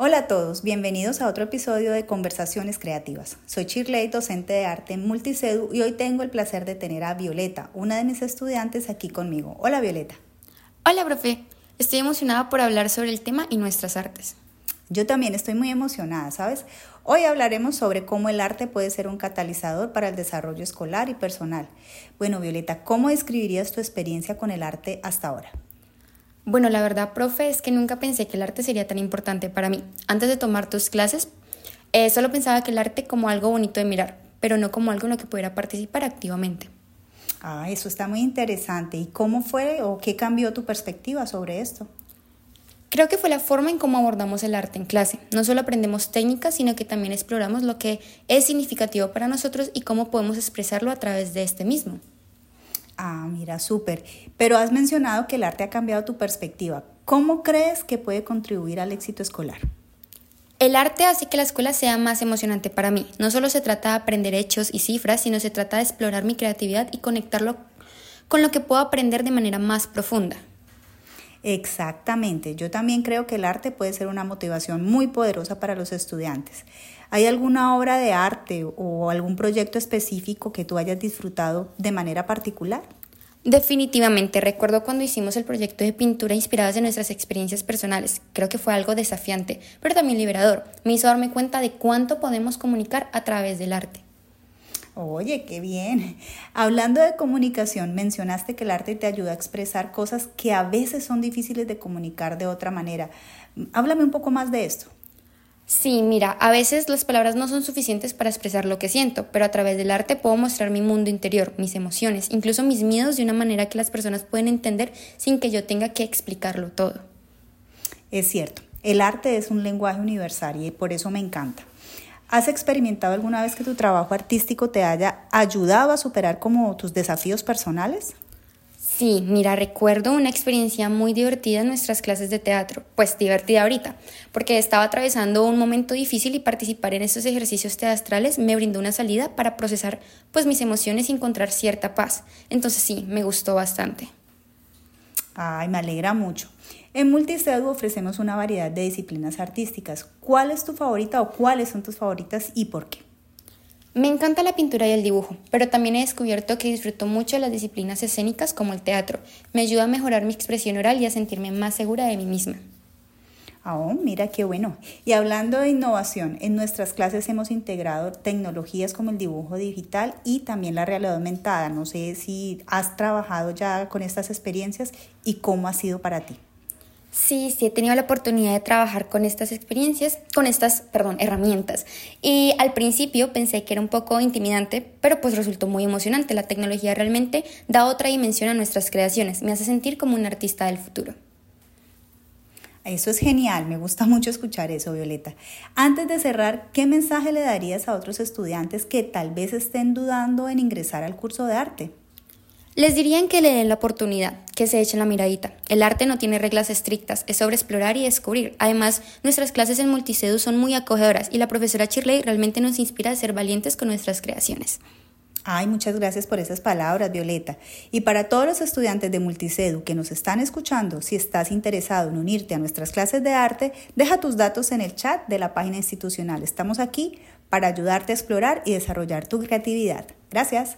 Hola a todos, bienvenidos a otro episodio de Conversaciones Creativas. Soy Chirley, docente de arte en Multicedu y hoy tengo el placer de tener a Violeta, una de mis estudiantes aquí conmigo. Hola Violeta. Hola profe, estoy emocionada por hablar sobre el tema y nuestras artes. Yo también estoy muy emocionada, ¿sabes? Hoy hablaremos sobre cómo el arte puede ser un catalizador para el desarrollo escolar y personal. Bueno, Violeta, ¿cómo describirías tu experiencia con el arte hasta ahora? Bueno, la verdad, profe, es que nunca pensé que el arte sería tan importante para mí. Antes de tomar tus clases, eh, solo pensaba que el arte como algo bonito de mirar, pero no como algo en lo que pudiera participar activamente. Ah, eso está muy interesante. ¿Y cómo fue o qué cambió tu perspectiva sobre esto? Creo que fue la forma en cómo abordamos el arte en clase. No solo aprendemos técnicas, sino que también exploramos lo que es significativo para nosotros y cómo podemos expresarlo a través de este mismo. Ah, mira, súper. Pero has mencionado que el arte ha cambiado tu perspectiva. ¿Cómo crees que puede contribuir al éxito escolar? El arte hace que la escuela sea más emocionante para mí. No solo se trata de aprender hechos y cifras, sino se trata de explorar mi creatividad y conectarlo con lo que puedo aprender de manera más profunda. Exactamente, yo también creo que el arte puede ser una motivación muy poderosa para los estudiantes. ¿Hay alguna obra de arte o algún proyecto específico que tú hayas disfrutado de manera particular? Definitivamente, recuerdo cuando hicimos el proyecto de pintura inspiradas en nuestras experiencias personales. Creo que fue algo desafiante, pero también liberador. Me hizo darme cuenta de cuánto podemos comunicar a través del arte. Oye, qué bien. Hablando de comunicación, mencionaste que el arte te ayuda a expresar cosas que a veces son difíciles de comunicar de otra manera. Háblame un poco más de esto. Sí, mira, a veces las palabras no son suficientes para expresar lo que siento, pero a través del arte puedo mostrar mi mundo interior, mis emociones, incluso mis miedos de una manera que las personas pueden entender sin que yo tenga que explicarlo todo. Es cierto, el arte es un lenguaje universal y por eso me encanta. ¿Has experimentado alguna vez que tu trabajo artístico te haya ayudado a superar como tus desafíos personales? Sí, mira, recuerdo una experiencia muy divertida en nuestras clases de teatro, pues divertida ahorita, porque estaba atravesando un momento difícil y participar en estos ejercicios teatrales me brindó una salida para procesar pues mis emociones y encontrar cierta paz. Entonces sí, me gustó bastante. Ay, me alegra mucho. En Multicedu ofrecemos una variedad de disciplinas artísticas. ¿Cuál es tu favorita o cuáles son tus favoritas y por qué? Me encanta la pintura y el dibujo, pero también he descubierto que disfruto mucho las disciplinas escénicas como el teatro. Me ayuda a mejorar mi expresión oral y a sentirme más segura de mí misma. Oh, mira qué bueno. Y hablando de innovación, en nuestras clases hemos integrado tecnologías como el dibujo digital y también la realidad aumentada. No sé si has trabajado ya con estas experiencias y cómo ha sido para ti. Sí, sí he tenido la oportunidad de trabajar con estas experiencias, con estas, perdón, herramientas. Y al principio pensé que era un poco intimidante, pero pues resultó muy emocionante. La tecnología realmente da otra dimensión a nuestras creaciones, me hace sentir como un artista del futuro. Eso es genial, me gusta mucho escuchar eso, Violeta. Antes de cerrar, ¿qué mensaje le darías a otros estudiantes que tal vez estén dudando en ingresar al curso de arte? Les dirían que le den la oportunidad, que se echen la miradita. El arte no tiene reglas estrictas, es sobre explorar y descubrir. Además, nuestras clases en Multicedu son muy acogedoras y la profesora Shirley realmente nos inspira a ser valientes con nuestras creaciones. Ay, muchas gracias por esas palabras, Violeta. Y para todos los estudiantes de Multicedu que nos están escuchando, si estás interesado en unirte a nuestras clases de arte, deja tus datos en el chat de la página institucional. Estamos aquí para ayudarte a explorar y desarrollar tu creatividad. Gracias.